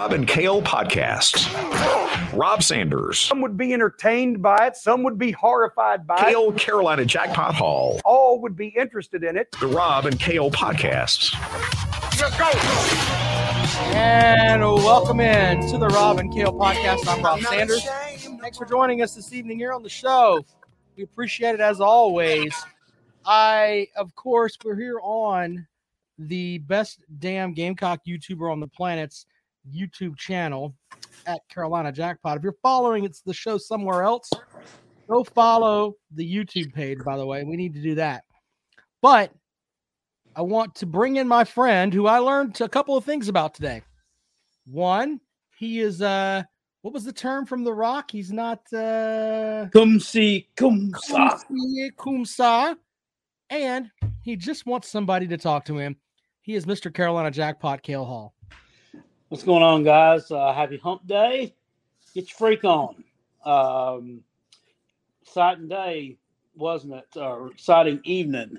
Rob and Kale podcasts. Rob Sanders, Some would be entertained by it. Some would be horrified by Kale it. Carolina Jackpot Hall. All would be interested in it. The Rob and Kale podcasts. Let's go. And welcome in to the Rob and Kale podcast. I'm Rob Sanders. Thanks for joining us this evening here on the show. We appreciate it as always. I, of course, we're here on the best damn Gamecock YouTuber on the planet's YouTube channel at Carolina Jackpot. If you're following it's the show somewhere else, go follow the YouTube page, by the way. We need to do that. But I want to bring in my friend who I learned a couple of things about today. One, he is uh what was the term from The Rock? He's not uh Kumsi kumsa. Kumsi Kumsa. And he just wants somebody to talk to him. He is Mr. Carolina Jackpot Kale Hall. What's going on, guys? Uh, happy Hump Day. Get your freak on. Um, exciting day, wasn't it? Or exciting evening.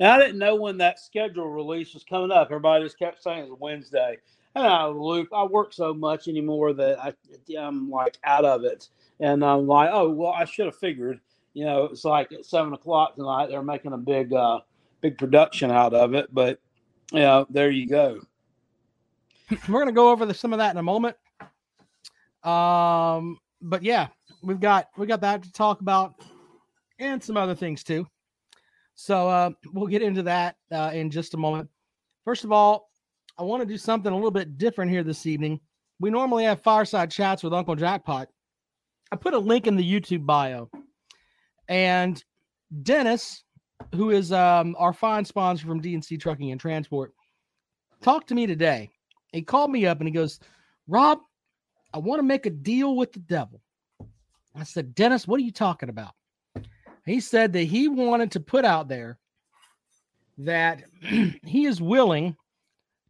And I didn't know when that schedule release was coming up. Everybody just kept saying it was Wednesday. And out loop. I work so much anymore that I, I'm like out of it. And I'm like, oh, well, I should have figured. You know, it's like at seven o'clock tonight, they're making a big, uh, big production out of it. But, you know, there you go. We're gonna go over the, some of that in a moment. Um, but yeah, we've got we got that to talk about and some other things too. So uh, we'll get into that uh, in just a moment. First of all, I want to do something a little bit different here this evening. We normally have fireside chats with Uncle Jackpot. I put a link in the YouTube bio, and Dennis, who is um, our fine sponsor from DNC Trucking and Transport, talked to me today. He called me up and he goes, Rob, I want to make a deal with the devil. I said, Dennis, what are you talking about? He said that he wanted to put out there that he is willing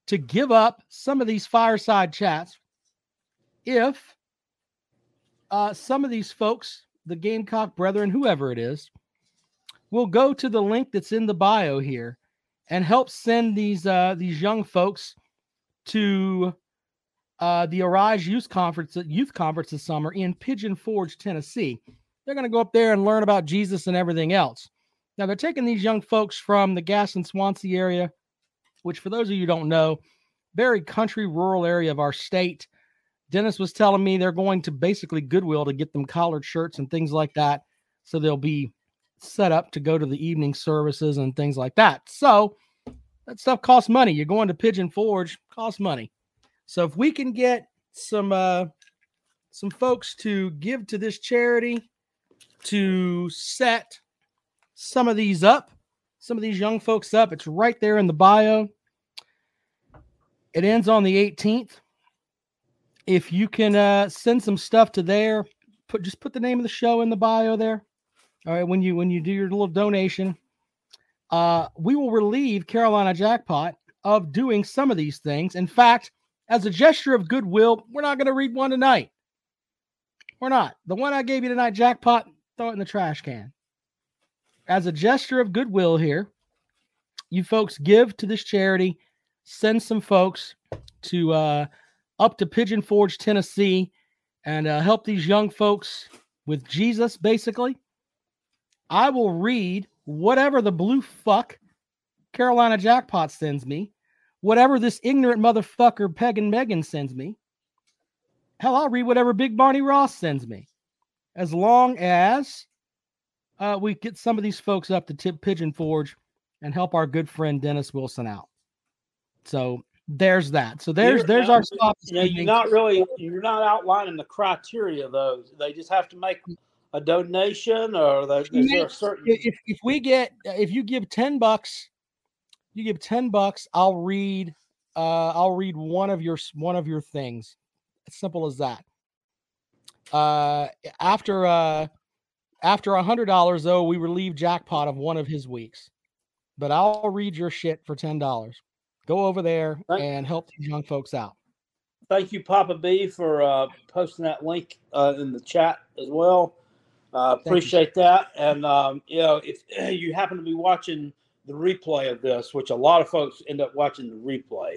to give up some of these fireside chats if uh, some of these folks, the Gamecock brethren, whoever it is, will go to the link that's in the bio here and help send these uh, these young folks to uh, the Arise Youth Conference Youth Conference this summer in Pigeon Forge, Tennessee. They're going to go up there and learn about Jesus and everything else. Now they're taking these young folks from the Gaston Swansea area, which for those of you who don't know, very country rural area of our state. Dennis was telling me they're going to basically Goodwill to get them collared shirts and things like that, so they'll be set up to go to the evening services and things like that. So that stuff costs money. You're going to Pigeon Forge, costs money. So if we can get some uh some folks to give to this charity to set some of these up, some of these young folks up, it's right there in the bio. It ends on the 18th. If you can uh send some stuff to there, put just put the name of the show in the bio there. All right, when you when you do your little donation, uh, we will relieve Carolina Jackpot of doing some of these things. In fact, as a gesture of goodwill, we're not going to read one tonight. We're not. The one I gave you tonight, Jackpot, throw it in the trash can. As a gesture of goodwill here, you folks give to this charity, send some folks to uh, up to Pigeon Forge, Tennessee, and uh, help these young folks with Jesus, basically. I will read whatever the blue fuck Carolina Jackpot sends me, whatever this ignorant motherfucker Peg and Megan sends me. Hell, I'll read whatever Big Barney Ross sends me, as long as uh, we get some of these folks up to Tip Pigeon Forge and help our good friend Dennis Wilson out. So there's that. So there's You're there's our stop. You know, you're not really you're not outlining the criteria of those. They just have to make a donation, or the, is there a certain? if, if we get if you give 10 bucks you give 10 bucks i'll read uh i'll read one of your one of your things as simple as that uh after uh after a hundred dollars though we relieve jackpot of one of his weeks but i'll read your shit for ten dollars go over there Thank- and help these young folks out Thank you, Papa B, for uh, posting that link uh, in the chat as well. Uh, appreciate that. And um, you know, if you happen to be watching the replay of this, which a lot of folks end up watching the replay,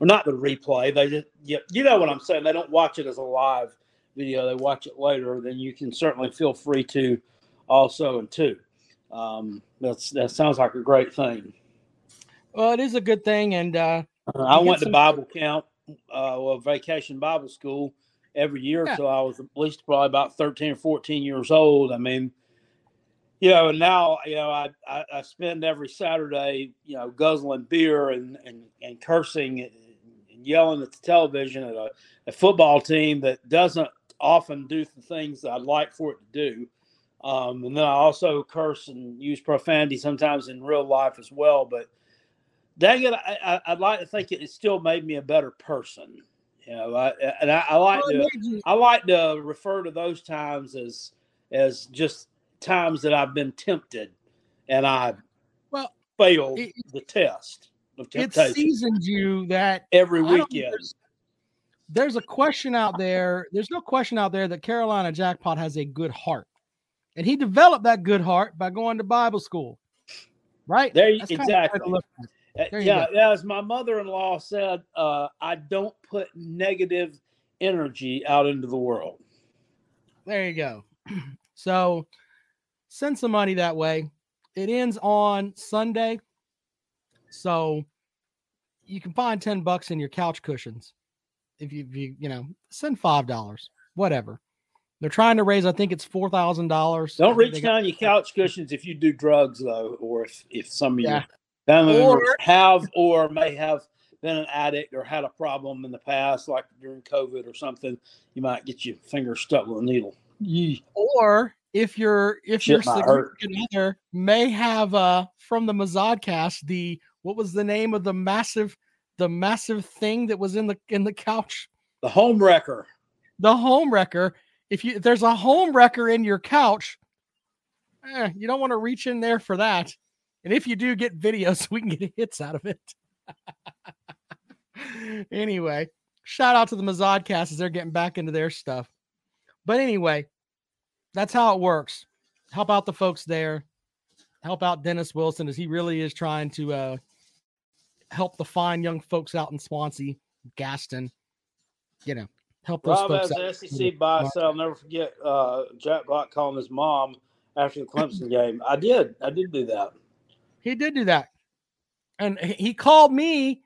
or not the replay. They just you, you know what I'm saying. They don't watch it as a live video. They watch it later. Then you can certainly feel free to also and too. Um, that's that sounds like a great thing. Well, it is a good thing, and uh, I get went to Bible camp, uh, well, vacation Bible school every year Yeah. until I was at least probably about 13 or 14 years old. I mean, you know, and now, you know, I, I, I spend every Saturday, you know, guzzling beer and, and, and cursing and yelling at the television at a, a football team that doesn't often do the things that I'd like for it to do. Um, and then I also curse and use profanity sometimes in real life as well. But dang it, I, I, I'd like to think it, it still made me a better person. You know, I, and I, I like to I like to refer to those times as as just times that I've been tempted and I well, failed it- the test of temptation. it seasoned you that every weekend. There's, there's a question out there. There's no question out there that Carolina Jackpot has a good heart, and he developed that good heart by going to Bible school. Right? There That's kinda the way to exactly. look at Uh, yeah, yeah, as my mother-in-law said, uh, I don't put negative energy out into the world. There you go. So send some money that way. It ends on Sunday. So you can find 10 bucks in your couch cushions. If you, if you, you know, send $5, whatever. They're trying to raise, I think it's $4,000. Don't reach they got- down your couch cushions if you do drugs, though, or if, if some of Yeah. Your family Or- members have or may have been an addict or had a problem in the past, like during COVID or something. You might get your finger stuck with a needle. Yee. Or if your if Shit your might hurt. significant other may have uh from the Mazodcast the what was the name of the massive the massive thing that was in the in the couch The home wrecker. the home wrecker. If you if there's a home wrecker in your couch, eh, you don't want to reach in there for that. And if you do get videos, so we can get hits out of it. anyway, shout out to the Mazodcast as they're getting back into their stuff. But anyway, that's how it works. Help out the folks there. Help out Dennis Wilson as he really is trying to uh, help the fine young folks out in Swansea, Gaston. You know, help those Rob folks has out. SEC bias. I'll never forget uh, Jack Block calling his mom after the Clemson game. I did. I did do that. He did do that. And he called me.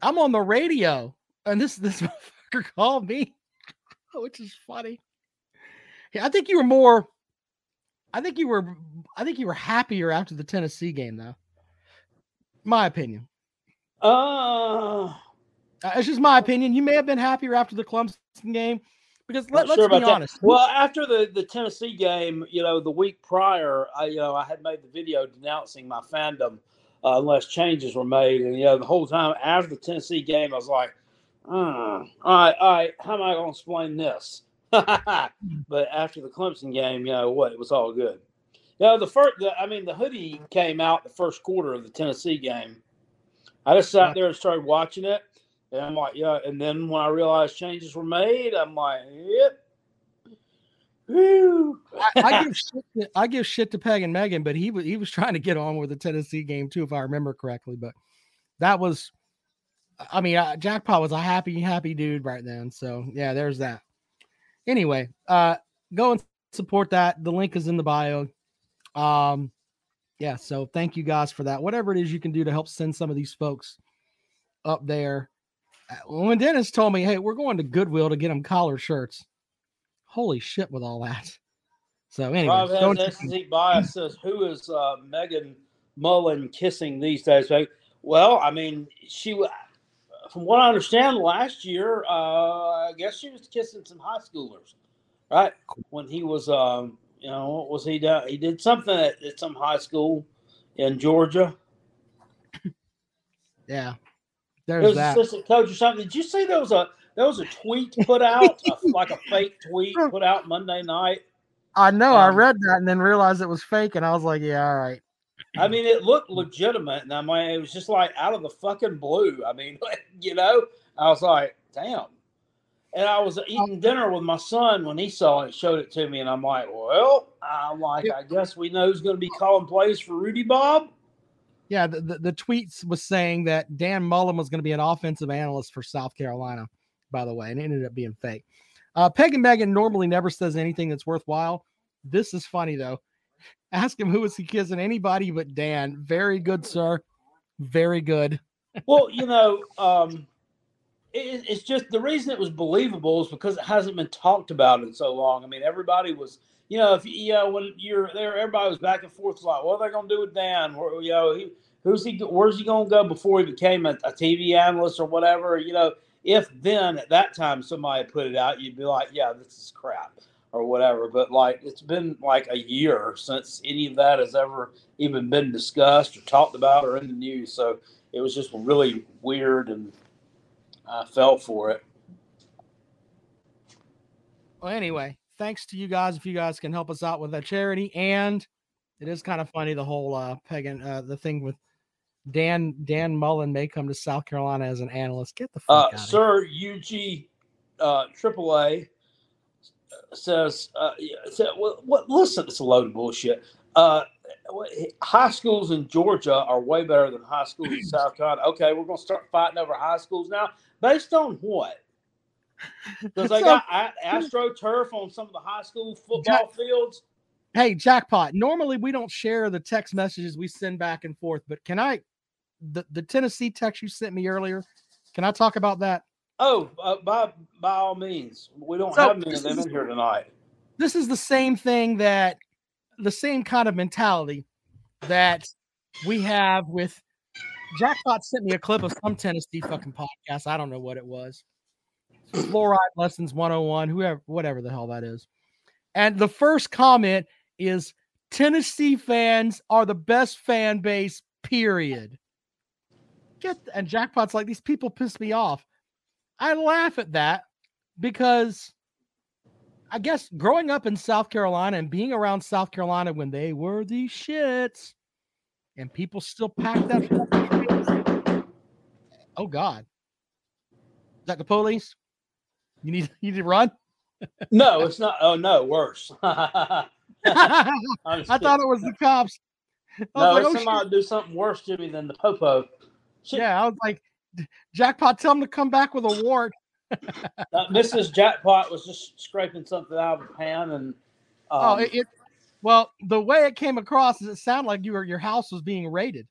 I'm on the radio. And this this motherfucker called me, which is funny. Yeah, I think you were more I think you were I think you were happier after the Tennessee game though. My opinion. Uh, Uh, it's just my opinion. You may have been happier after the Clemson game because let, us sure be about that. honest. Well, after the, the Tennessee game, you know, the week prior, I you know I had made the video denouncing my fandom uh, unless changes were made, and you know the whole time after the Tennessee game, I was like, uh, all right, all right, how am I going to explain this? but after the Clemson game, you know what, it was all good. You know, the first, the, I mean, the hoodie came out the first quarter of the Tennessee game. I just sat there and started watching it, and I'm like, yeah. And then when I realized changes were made, I'm like, yep. I, I give shit to, I give shit to Peg and Megan, but he was he was trying to get on with the Tennessee game too, if I remember correctly. But that was, I mean, uh, Jackpot was a happy happy dude right then. So yeah, there's that. Anyway, uh, go and support that. The link is in the bio. Um, yeah. So thank you guys for that. Whatever it is you can do to help send some of these folks up there. When Dennis told me, "Hey, we're going to Goodwill to get them collar shirts," holy shit with all that. So anyway, Rob don't- has SEC bias says, who is uh, Megan Mullen kissing these days? Like, Well, I mean, she, from what I understand, last year, uh, I guess she was kissing some high schoolers, right? When he was, um, you know, what was he done? He did something at, at some high school in Georgia. yeah, there's was that. assistant coach or something. Did you see there was a there was a tweet put out, a, like a fake tweet put out Monday night? I know. I um, read that and then realized it was fake, and I was like, yeah, all right. I mean, it looked legitimate, and I mean, it was just like out of the fucking blue. I mean, you know, I was like, damn. And I was eating dinner with my son when he saw it, showed it to me, and I'm like, well, I'm like, I guess we know who's going to be calling plays for Rudy Bob. Yeah, the, the, the tweets was saying that Dan Mullen was going to be an offensive analyst for South Carolina, by the way, and it ended up being fake. Uh, Peg and Megan normally never says anything that's worthwhile. This is funny though. Ask him who is he kissing? Anybody but Dan. Very good, sir. Very good. well, you know, um, it, it's just the reason it was believable is because it hasn't been talked about in so long. I mean, everybody was, you know, if you know when you're there, everybody was back and forth like, what are they going to do with Dan? Or, you know, he, who's he? Where's he going to go before he became a, a TV analyst or whatever? You know, if then at that time somebody put it out, you'd be like, yeah, this is crap or whatever. But like it's been like a year since any of that has ever even been discussed or talked about or in the news. So it was just really weird and I fell for it. Well, anyway, thanks to you guys. If you guys can help us out with that charity, and it is kind of funny the whole uh pagan uh the thing with Dan Dan Mullen may come to South Carolina as an analyst. Get the fuck uh, Sir UG uh, AAA says, uh, said, well, what, listen, it's a load of bullshit. Uh, high schools in Georgia are way better than high schools in South Carolina. Okay, we're going to start fighting over high schools now. Based on what? Because they so, got AstroTurf on some of the high school football jack, fields. Hey, jackpot. Normally we don't share the text messages we send back and forth, but can I? The the Tennessee text you sent me earlier. Can I talk about that? Oh, uh, by by all means, we don't so have many of them in here tonight. This is the same thing that the same kind of mentality that we have with Jackpot sent me a clip of some Tennessee fucking podcast. I don't know what it was. Fluoride Lessons 101, whoever, whatever the hell that is. And the first comment is Tennessee fans are the best fan base, period. Get and Jackpot's like, these people piss me off. I laugh at that because I guess growing up in South Carolina and being around South Carolina when they were the shits and people still pack that. Oh God. Is that the police? You need you need to run? no, it's not. Oh no, worse. I thought it was the cops. No, like, oh, somebody do something worse to me than the popo. Shit. Yeah, I was like, Jackpot, tell him to come back with a wart. uh, Mrs. Jackpot was just scraping something out of a pan, and oh, um, oh, it, it, Well, the way it came across is it sounded like you were your house was being raided.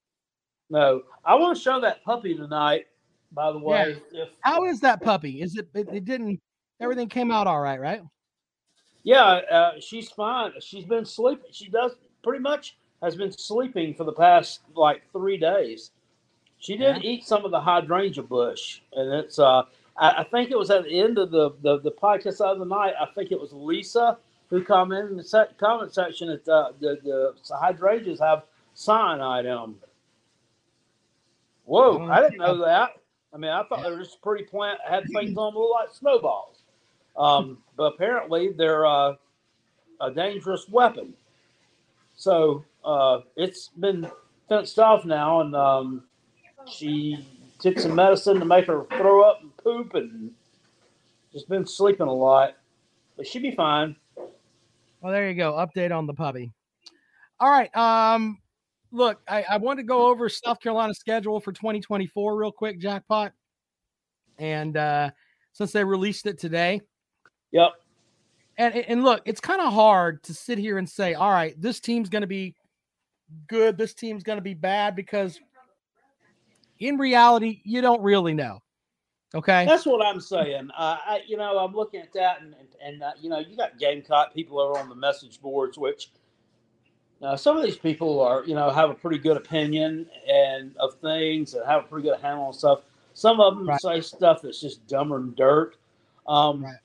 No, I want to show that puppy tonight. By the way, yeah. if, how is that puppy? Is it, it? It didn't. Everything came out all right, right? Yeah, uh, she's fine. She's been sleeping. She does pretty much has been sleeping for the past like three days. She did yeah. eat some of the hydrangea bush, and it's. Uh, I, I, think it was at the end of the, the the podcast the other night. I think it was Lisa who commented in the se- comment section that uh, the the hydrangeas have cyanide in them. Whoa! I didn't know that. I mean, I thought they were just a pretty plant had things on them a little like snowballs. Um, but apparently, they're uh, a dangerous weapon. So uh, it's been fenced off now, and um, she took some medicine to make her throw up and poop and just been sleeping a lot. But she'll be fine. Well, there you go. Update on the puppy. All right. Um, look, I, I want to go over South Carolina's schedule for 2024 real quick, jackpot. And uh since they released it today. Yep. And and look, it's kind of hard to sit here and say, all right, this team's gonna be good, this team's gonna be bad, because in reality, you don't really know. Okay, that's what I'm saying. Uh, I, you know, I'm looking at that, and and, and uh, you know, you got Gamecock people over on the message boards, which uh, some of these people are, you know, have a pretty good opinion and of things and have a pretty good handle on stuff. Some of them right. say stuff that's just dumber than dirt. Um, right.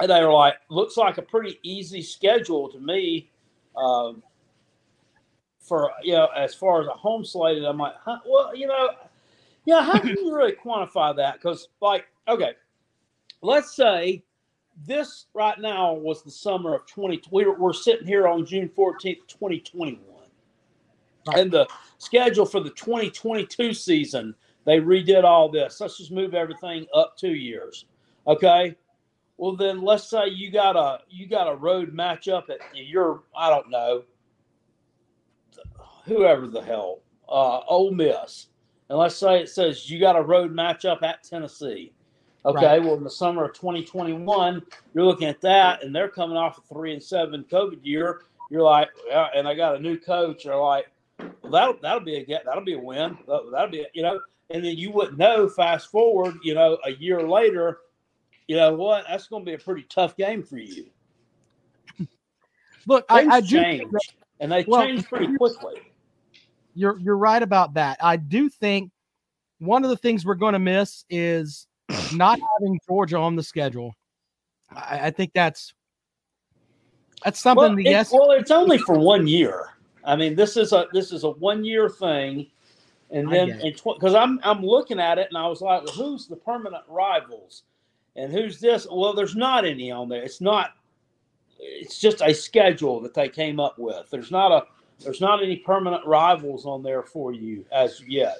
And they're like, looks like a pretty easy schedule to me. Um, for you know, as far as a home slate, I'm like, huh? well, you know, yeah, how can you really quantify that? Because, like, okay, let's say this right now was the summer of 20. We're, we're sitting here on June 14th, 2021. Right. And the schedule for the 2022 season, they redid all this. Let's just move everything up two years. Okay. Well, then let's say you got a you got a road matchup at your I don't know whoever the hell uh, Ole Miss, and let's say it says you got a road matchup at Tennessee. Okay, Right. well, in the summer of 2021, you're looking at that, and they're coming off a three and seven COVID year. You're like, yeah, and I got a new coach. You're like, well, that'll that'll be a get, that'll be a win. That- That'll be, a, you know, and then you wouldn't know. Fast forward, you know, a year later, you know what? That's going to be a pretty tough game for you. Look, Things I do change, that and they Well, change pretty quickly. you're you're right about that. I do think one of the things we're going to miss is not having Georgia on the schedule. I, I think that's that's something Well, the well, it's only for one year. I mean, this is a this is a one year thing, and then because I'm I'm looking at it and I was like, well, who's the permanent rivals, and who's this? Well, there's not any on there. It's not. It's just a schedule that they came up with. There's not a there's not any permanent rivals on there for you as yet.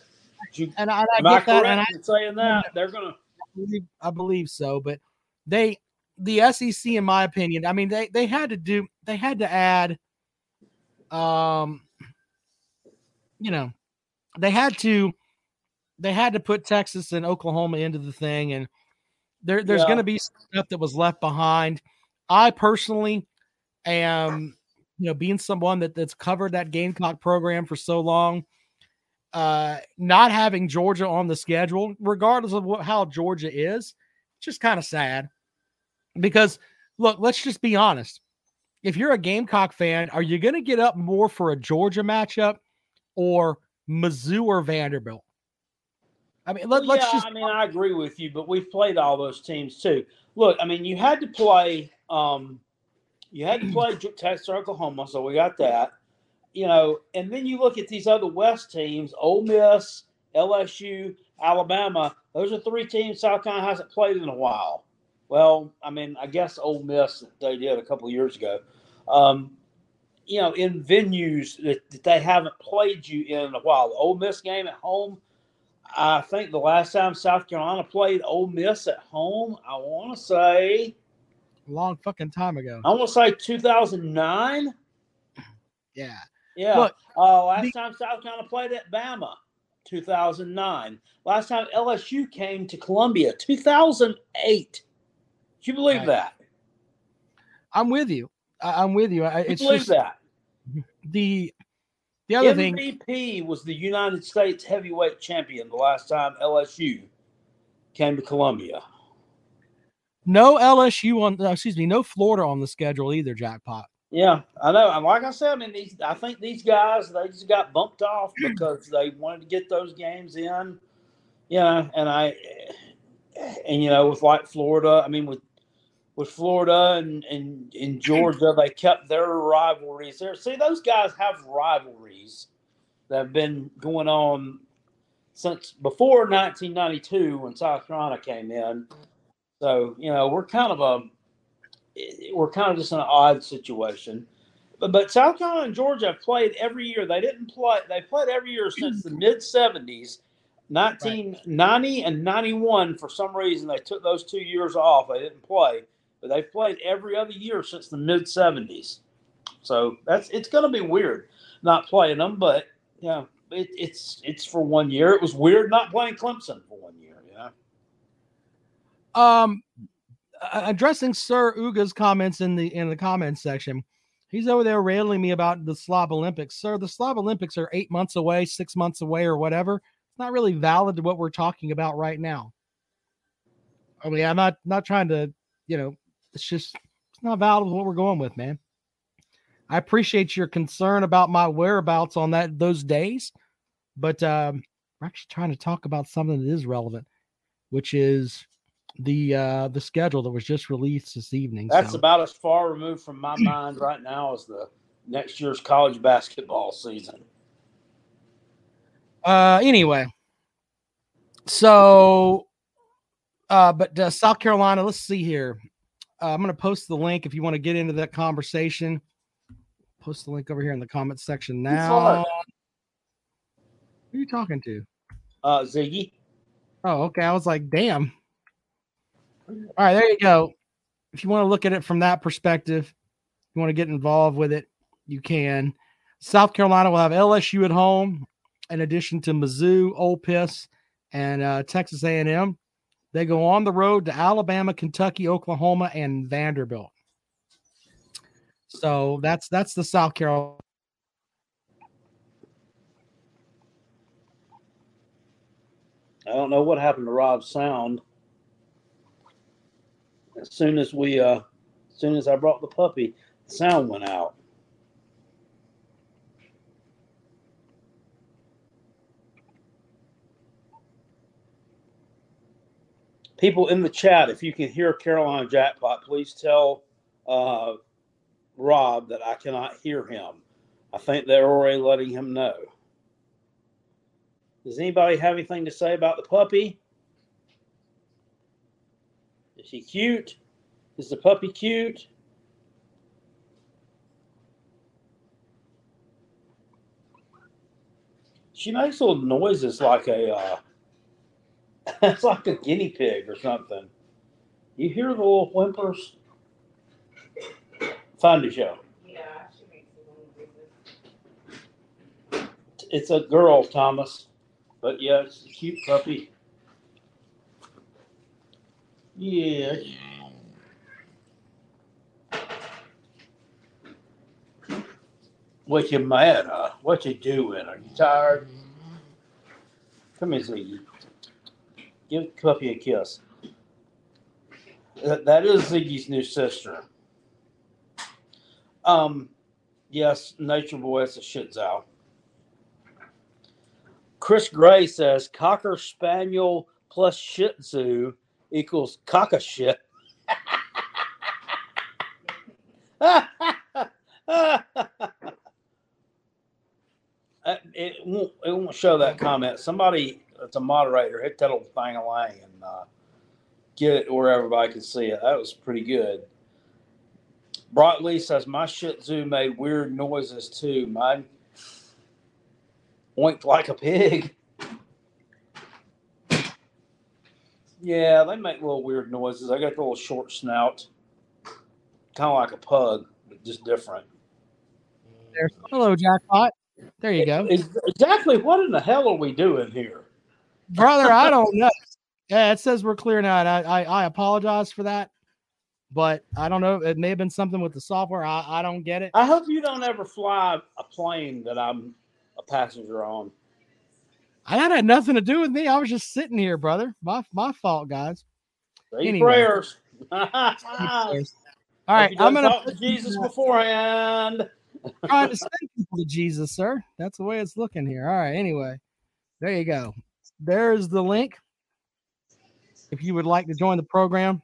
You, and I, I am I that, correct I in saying that they're gonna? Believe, I believe so, but they the SEC, in my opinion, I mean they they had to do they had to add, um, you know, they had to they had to put Texas and Oklahoma into the thing, and there there's Yeah. going to be stuff that was left behind. I personally am, you know, being someone that that's covered that Gamecock program for so long uh not having Georgia on the schedule, regardless of what, how Georgia is, it's just kind of sad. Because look, let's just be honest. If you're a Gamecock fan, are you going to get up more for a Georgia matchup or Mizzou or Vanderbilt? I mean, let, let's yeah, just I mean, I agree with you, but we've played all those teams too. Look, I mean, you had to play. Um, you had to play Texas, Oklahoma, so we got that. You know, and then you look at these other West teams: Ole Miss, LSU, Alabama. Those are three teams South Carolina hasn't played in a while. Well, I mean, I guess Ole Miss they did a couple of years ago. Um, you know, in venues that, that they haven't played you in a while. The Ole Miss game at home. I think the last time South Carolina played Ole Miss at home, I want to say, long fucking time ago. I want to say 2009. Yeah. Yeah. Look, uh, last the- time South Carolina played at Bama, 2009. Last time LSU came to Columbia, 2008. Do you believe Right. that? I'm with you. I, I'm with you. I, You it's believe just that? the the other thing. MVP was the United States heavyweight champion the last time LSU came to Columbia. No LSU on, excuse me, no Florida on the schedule either. Jackpot. Yeah, I know. And like I said, I mean, these, I think these guys they just got bumped off hmm. because they wanted to get those games in. Yeah, and I, and you know, with like Florida, I mean, with with Florida and and in hmm. Georgia, they kept their rivalries there. See, those guys have rivalries that have been going on since before 1992 when South Carolina came in. Mm. So you know, we're kind of a we're kind of just in an odd situation. But, but South Carolina and Georgia have played every year. They didn't play. They played every year since the mid '70s, 1990 and '91. For some reason, they took those two years off. They didn't play, but they've played every other year since the mid '70s. So that's it's going to be weird not playing them. But yeah, it, it's it's for one year. It was weird not playing Clemson for one year. Know. Um, addressing Sir Uga's comments in the in the comments section, he's over there railing me about the Slav Olympics. Sir, the Slav Olympics are eight months away, six months away, or whatever. It's not really valid to what we're talking about right now. I mean, I'm not not trying to, you know, it's just it's not valid what we're going with, man. I appreciate your concern about my whereabouts on that those days, but um, we're actually trying to talk about something that is relevant, which is the uh the schedule that was just released this evening. That's so. about as far removed from my mind right now as the next year's college basketball season. uh anyway. So uh but uh, South Carolina, let's see here. Uh, I'm going to post the link if you want to get into that conversation. Post the link over here in the comment section now. Who are you talking to? Uh, Ziggy, Oh, okay. I was like, damn. All right, there you go. If you want to look at it from that perspective, you want to get involved with it, you can. South Carolina will have LSU at home. in addition to Mizzou, Ole Miss, and uh, Texas A&M. They go on the road to Alabama, Kentucky, Oklahoma, and Vanderbilt. So that's that's the South Carolina. I don't know what happened to Rob's sound. As soon as we, uh, as soon as I brought the puppy, the sound went out. People in the chat, if you can hear Carolina Jackpot, please tell uh, Rob that I cannot hear him. I think they're already letting him know. Does anybody have anything to say about the puppy? Is he cute? Is the puppy cute? She makes little noises like a uh, it's like a guinea pig or something. You hear the little whimpers? Find a show. Yeah, she makes a little It's a girl, Thomas. But yeah, it's a cute puppy. Yeah. What you mad, huh? What you doing? Are you tired? Come here, Ziggy. Give Puppy a kiss. That, is Ziggy's new sister. Um, yes, Nature Boy is a Shih Tzu. Chris Gray says Cocker Spaniel plus Shih Tzu equals Cocker shit. Uh, it won't. It won't show that comment. Somebody that's a moderator hit that little thing away and uh, get it where everybody can see it. That was pretty good. Brock Lee says my Shih Tzu made weird noises too. Mine oinked like a pig. Yeah, they make little weird noises. I got a little short snout, kind of like a pug, but just different. There's hello jackpot. There you go, Ex- Exactly what in the hell are we doing here? brother. I don't know. Yeah, it says we're clear now. And I, I I apologize for that, but I don't know. It may have been something with the software. I, I don't get it. I hope you don't ever fly a plane that I'm a passenger on. That had nothing to do with me. I was just sitting here, brother. My my fault, guys. Say Anyway. prayers. All All right, I'm gonna talk to Jesus beforehand. trying to send people to Jesus, sir. That's the way it's looking here. All right. Anyway, there you go. There's the link. If you would like to join the program,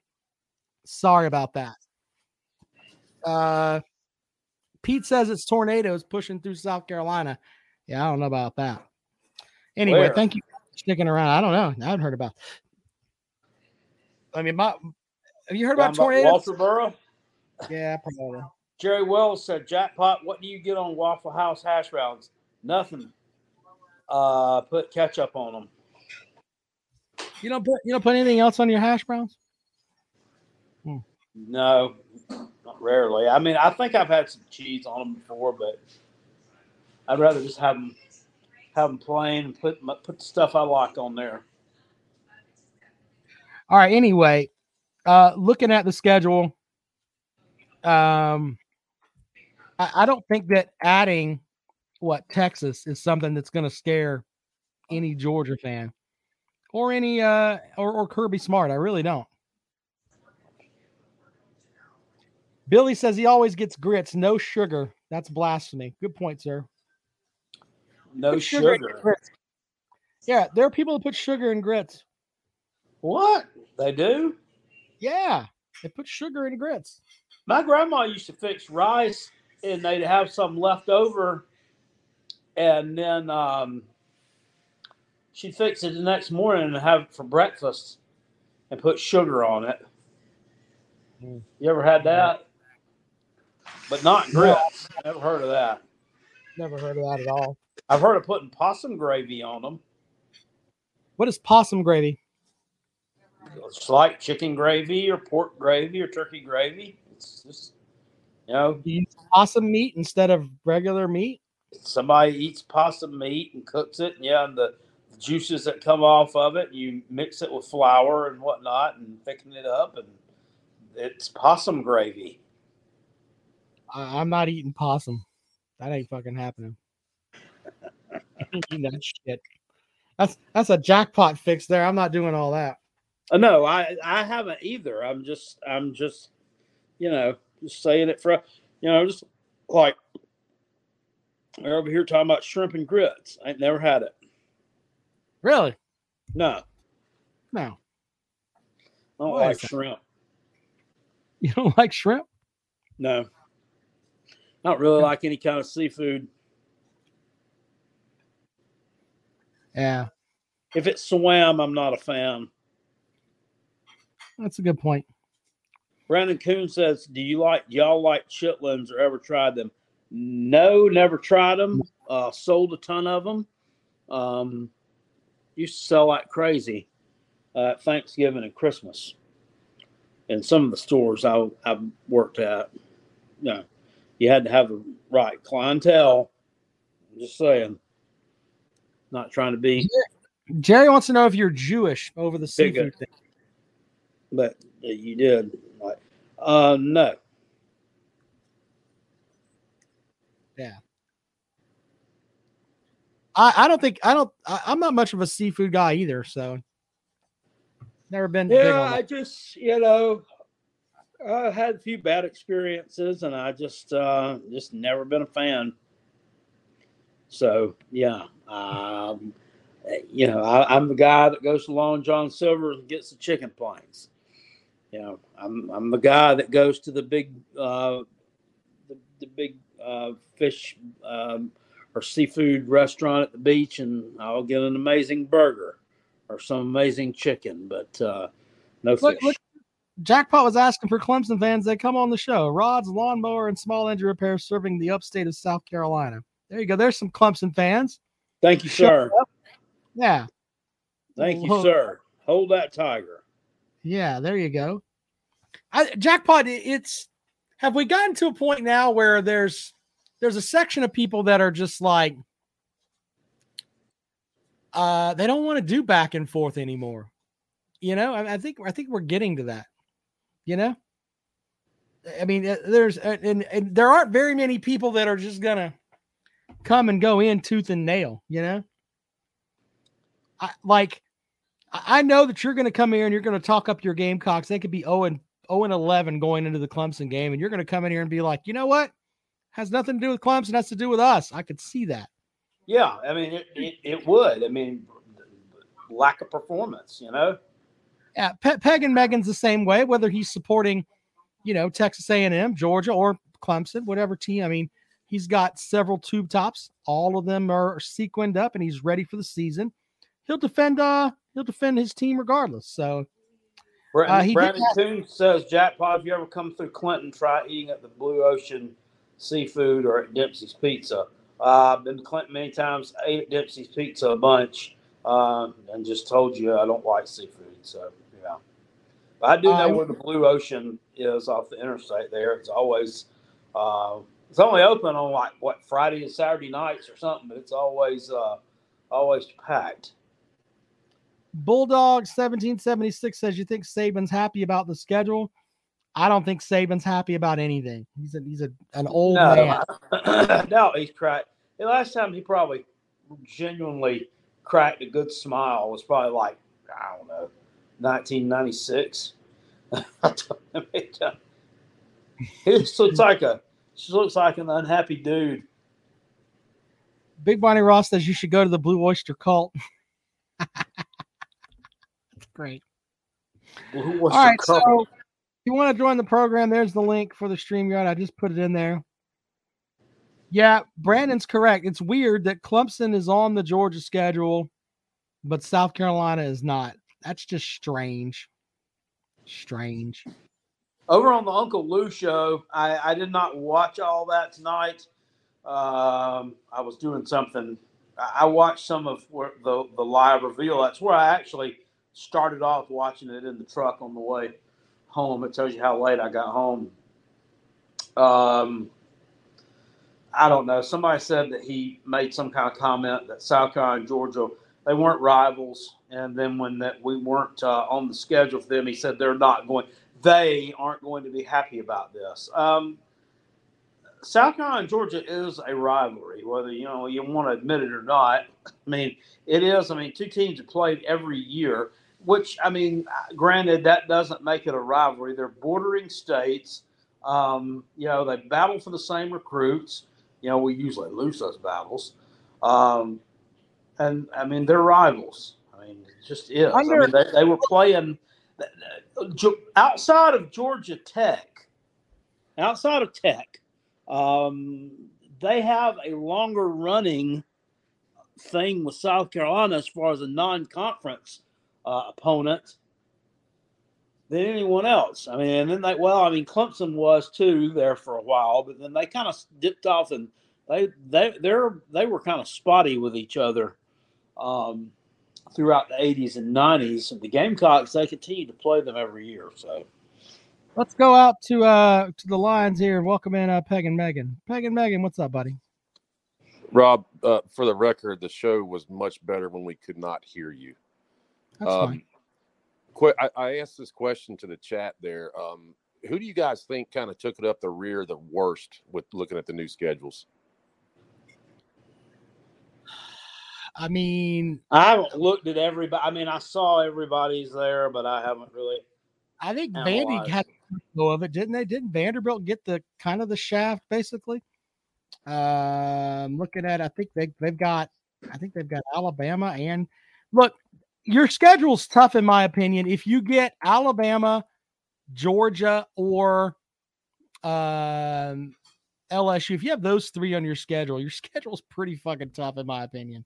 sorry about that. Uh, Pete says it's tornadoes pushing through South Carolina. Yeah, I don't know about that. Anyway, Where? thank you for sticking around. I don't know. I haven't heard about. I mean, my have you heard about by tornadoes? Walter Burrow. Yeah, probably. Jerry Wells said, "Jackpot, what do you get on Waffle House hash browns? Nothing. Uh, put ketchup on them. You don't put you don't put anything else on your hash browns? No, not rarely. I mean, I think I've had some cheese on them before, but I'd rather just have them have them playing and put my, put stuff I like on there. All right. Anyway, uh, looking at the schedule, um, I, I don't think that adding what Texas is something that's going to scare any Georgia fan or any uh or, or Kirby Smart. I really don't. Billy says he always gets grits, no sugar. That's blasphemy. Good point, sir. No sugar. grits. Yeah, there are people that put sugar in grits. What they do? Yeah, they put sugar in grits. My grandma used to fix rice, and they'd have some left over, and then um, she'd fix it the next morning and have it for breakfast, and put sugar on it. Mm. You ever had that? But not grits. Never heard of that. Never heard of that at all. I've heard of putting possum gravy on them. What is possum gravy? It's like chicken gravy or pork gravy or turkey gravy. It's just, you know, you use possum meat instead of regular meat? somebody eats possum meat and cooks it, and yeah, and the, the juices that come off of it, you mix it with flour and whatnot, and thicken it up, and it's possum gravy. I'm not eating possum. That ain't fucking happening. that shit. That's that's a jackpot fix there. I'm not doing all that. Uh, no, I I haven't either. I'm just I'm just you know just saying it for you know just like we're over here talking about shrimp and grits. I ain't never had it. Really? No, No. I don't Why like shrimp. You don't like shrimp? No, I don't really like any kind of seafood. Yeah. If it's swam, I'm not a fan. That's a good point. Brandon Coon says, "Do you like y'all like chitlins or ever tried them?" No, never tried them. Uh, sold a ton of them. Um, used to sell like crazy uh, at Thanksgiving and Christmas. In some of the stores I I worked at, know, you had to have the right clientele. I'm just saying, not trying to be, Jerry wants to know if you're Jewish over the seafood thing. but you did. Like, uh, no. Yeah. I, I don't think I don't I, I'm not much of a seafood guy either, so never been big Yeah, I just you know, I had a few bad experiences, and I just uh, just never been a fan. So yeah, um, you know, I, I'm the guy that goes to Long John Silver's and gets the chicken planks. You know, I'm I'm the guy that goes to the big uh, the, the big uh, fish um, or seafood restaurant at the beach, and I'll get an amazing burger or some amazing chicken, but uh, no Look, fish. look, Jackpot was asking for Clemson fans that come on the show. Rods, lawnmower, and small engine repair serving the upstate of South Carolina. There you go. There's some Clemson fans. Thank you, sir. Yeah. Thank you, sir. Hold that tiger. Yeah, there you go. I, jackpot. It's have we gotten to a point now where there's there's a section of people that are just like uh they don't want to do back and forth anymore. You know, I, I think I think we're getting to that. You know, I mean, uh, there's uh, and, and there aren't very many people that are just gonna come and go in tooth and nail. You know, I like. I know that you're going to come here and you're going to talk up your Gamecocks. They could be 0 and 0 and 11 going into the Clemson game, and you're going to come in here and be like, you know what? Has nothing to do with Clemson. Has to do with us. I could see that. Yeah, I mean, it, it, it would. I mean, lack of performance, you know? Yeah, Pe- Peg and Megan's the same way. Whether he's supporting, you know, Texas A&M, Georgia, or Clemson, whatever team. I mean, he's got several tube tops. All of them are sequined up, and he's ready for the season. He'll defend. Uh, he'll defend his team regardless. So Uh, Brandon Coon says, Jackpot, if you ever come through Clinton, try eating at the Blue Ocean Seafood or at Dempsey's Pizza. Uh, I've been to Clinton many times, ate at Dempsey's Pizza a bunch, uh, and just told you I don't like seafood. So, I do know I- where the Blue Ocean is off the interstate there. It's always, uh, it's only open on like, what, Friday and Saturday nights or something, but it's always, uh, always packed. Bulldog 1776 says you think Saban's happy about the schedule. I don't think Saban's happy about anything. He's a he's a an old man. I doubt he's cracked. The last time he probably genuinely cracked a good smile was probably like I don't know, 1996. he just looks like a just looks like an unhappy dude. Big Bonnie Ross says you should go to the Blue Oyster Cult. That's great. All right, come? so if you want to join the program, there's the link for the StreamYard. I just put it in there. Yeah, Brandon's correct. It's weird that Clemson is on the Georgia schedule, but South Carolina is not. That's just strange. Strange. Over on the Uncle Lou show, I, I did not watch all that tonight. Um, I was doing something. I watched some of the the live reveal. That's where I actually started off watching it in the truck on the way home. It tells you how late I got home. Um, I don't know. Somebody said that he made some kind of comment that South Carolina and Georgia they weren't rivals, and then when that we weren't uh, on the schedule for them, he said they're not going. They aren't going to be happy about this. Um, South Carolina and Georgia is a rivalry, whether you know you want to admit it or not. I mean, it is. I mean, two teams have played every year, which I mean, granted, that doesn't make it a rivalry. They're bordering states. Um, you know, they battle for the same recruits. You know, we usually lose those battles. Um, and I mean, they're rivals. Mean, it just is. Under, I mean, they, they were playing outside of Georgia Tech, outside of Tech, um, they have a longer running thing with South Carolina as far as a non conference uh, opponent than anyone else. I mean, and then they, well, I mean, Clemson was too there for a while, but then they kind of dipped off and they, they, they're, they were kind of spotty with each other um, throughout the 80s and 90s. The Gamecocks, they continue to play them every year. So let's go out to uh to the lines here and welcome in uh, Peg and Megan. Peg and Megan, what's up, buddy? Rob, uh, for the record, the show was much better when we could not hear you. That's um, fine. Qu- I, I, asked this question to the chat there. Um, who do you guys think kind of took it up the rear the worst with looking at the new schedules? I mean, I haven't looked at everybody. I mean, I saw everybody's there, but I haven't really. I think Vandy had go of it, didn't they? Didn't Vanderbilt get the kind of the shaft basically? Um, looking at, I think they they've got, I think they've got Alabama and look, your schedule's tough in my opinion. If you get Alabama, Georgia, or um, LSU, if you have those three on your schedule, your schedule's pretty fucking tough in my opinion.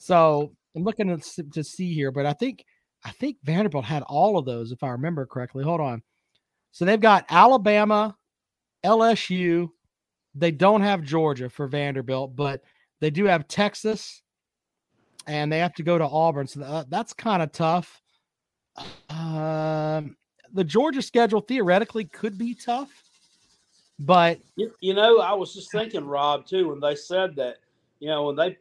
So I'm looking to, to see here, but I think I think Vanderbilt had all of those if I remember correctly. Hold on. So they've got Alabama, LSU. They don't have Georgia for Vanderbilt, but they do have Texas, and they have to go to Auburn. So that's kind of tough. Um, the Georgia schedule theoretically could be tough, but you, you know, I was just thinking, Rob, too, when they said that, you know, when they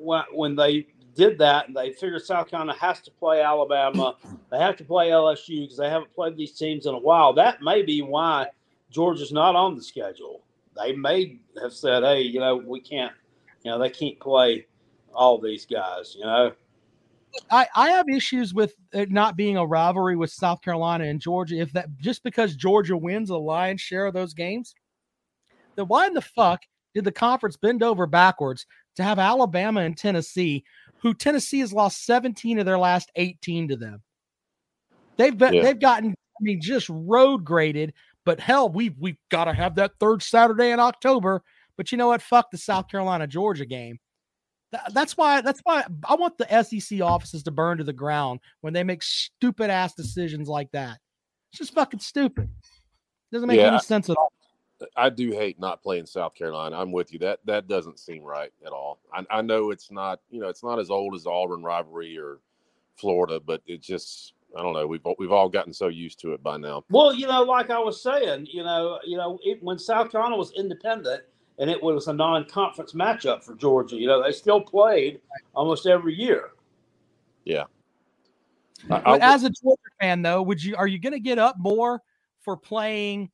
when they did that and they figured South Carolina has to play Alabama, they have to play LSU because they haven't played these teams in a while. That may be why Georgia's not on the schedule. They may have said, "Hey, you know, we can't, you know, they can't play all these guys." You know, I I have issues with it not being a rivalry with South Carolina and Georgia. If that just because Georgia wins a lion's share of those games, then why in the fuck did the conference bend over backwards to have Alabama and Tennessee, who Tennessee has lost 17 of their last 18 to them. They've been, yeah. they've gotten, I mean, just road graded. But hell, we've we've got to have that third Saturday in October. But you know what? Fuck the South Carolina Georgia game. That's why. That's why I want the SEC offices to burn to the ground when they make stupid ass decisions like that. It's just fucking stupid. Doesn't make yeah, any sense at all. I do hate not playing South Carolina. I'm with you. That that doesn't seem right at all. I, I know it's not you know it's not as old as Auburn rivalry or Florida, but it just I don't know. We've we've all gotten so used to it by now. Well, you know, like I was saying, you know, you know, it, when South Carolina was independent and it was a non-conference matchup for Georgia, you know, they still played almost every year. Yeah. But I, I, as a Georgia fan, though, would you are you going to get up more for playing?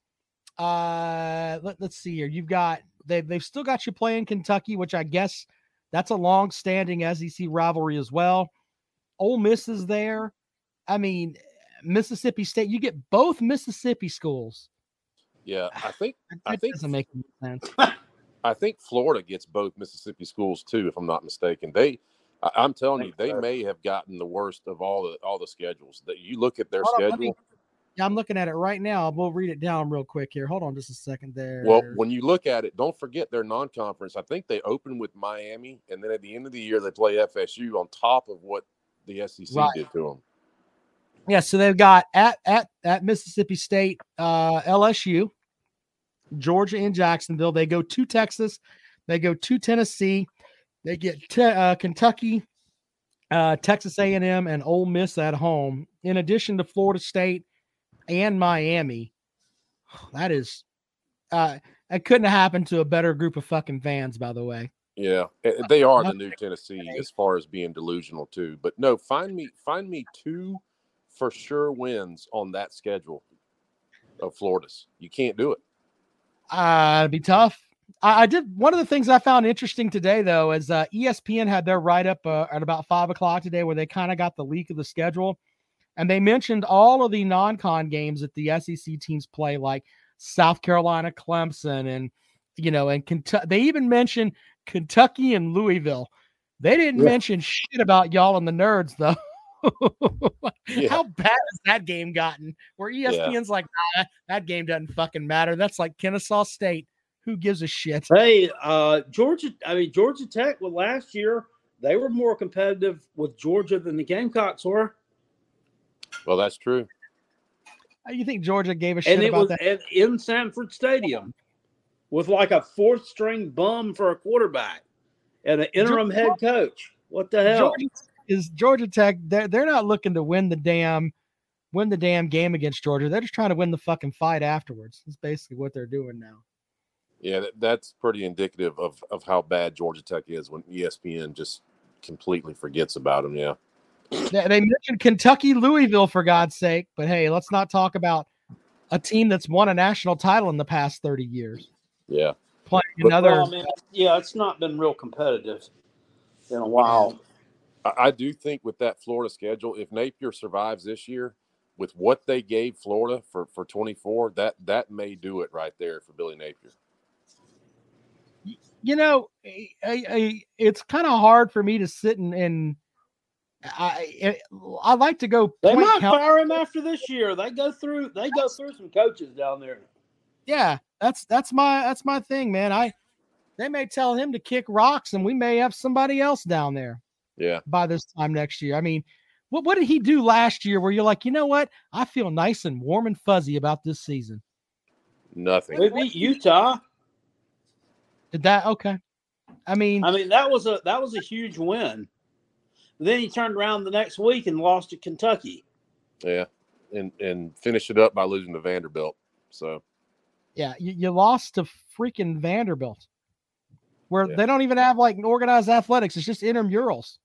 Uh, let, us see here. You've got they've they've still got you playing Kentucky, which I guess that's a long-standing SEC rivalry as well. Ole Miss is there. I mean, Mississippi State. You get both Mississippi schools. Yeah, I think that I think doesn't make any sense. I think Florida gets both Mississippi schools too, if I'm not mistaken. They, I, am telling you, they so. may have gotten the worst of all the all the schedules. That you look at their Hold schedule. On, yeah, I'm looking at it right now. We'll read it down real quick here. Hold on just a second there. Well, when you look at it, don't forget their non-conference. I think they open with Miami, and then at the end of the year they play FSU on top of what the SEC right. did to them. Yeah, so they've got at at at Mississippi State, uh, LSU, Georgia, and Jacksonville. They go to Texas, they go to Tennessee, they get te- uh, Kentucky, uh, Texas A&M, and Ole Miss at home. In addition to Florida State, and Miami. That is, uh, That couldn't have happened to a better group of fucking fans, by the way. Yeah, eh, they are the new Tennessee as far as being delusional too. But no, find me find me two for sure wins on that schedule of Florida's. You can't do it. Uh, it'd be tough. I, I did one of the things I found interesting today, though, is uh, ESPN had their write up uh, at about five o'clock today, where they kind of got the leak of the schedule, and they mentioned all of the non-con games that the SEC teams play, like South Carolina, Clemson, and you know, and Kentucky. They even mentioned Kentucky and Louisville. They didn't Yeah. mention shit about y'all and the nerds, though. Yeah. How bad has that game gotten? Where ESPN's like, nah, that game doesn't fucking matter. That's like Kennesaw State. Who gives a shit? Hey, uh, Georgia. I mean, Georgia Tech. Well, last year they were more competitive with Georgia than the Gamecocks were, Well, that's true. You think Georgia gave a shit and it about was that? at, in Sanford Stadium with like a fourth string bum for a quarterback and an interim head coach. What the hell? Georgia is Georgia Tech. They're they're not looking to win the damn win the damn game against Georgia. They're just trying to win the fucking fight afterwards. That's basically what they're doing now. Yeah, that, that's pretty indicative of of how bad Georgia Tech is when ESPN just completely forgets about them. Yeah, They, they mentioned Kentucky, Louisville, for God's sake. But hey, let's not talk about a team that's won a national title in the past thirty years yeah. playing But- another. Well, I mean, yeah, it's not been real competitive in a while. I, I do think with that Florida schedule, if Napier survives this year with what they gave Florida for for 24, that that may do it right there for Billy Napier. you know, I, I, it's kind of hard for me to sit and, and I I like to go. They point might count- fire him after this year. They go through. They go through some coaches down there. yeah, that's that's my that's my thing, man. I they may tell him to kick rocks, and we may have somebody else down there Yeah, by this time next year. I mean, what what did he do last year? Where you're like, you know what? I feel nice and warm and fuzzy about this season. nothing. They beat Utah. Did that okay? I mean, I mean, that was a that was a huge win. Then he turned around the next week and lost to Kentucky. Yeah, and and finish it up by losing to Vanderbilt. So yeah, you, you lost to freaking Vanderbilt, where Yeah. they don't even have like organized athletics. It's just intramurals.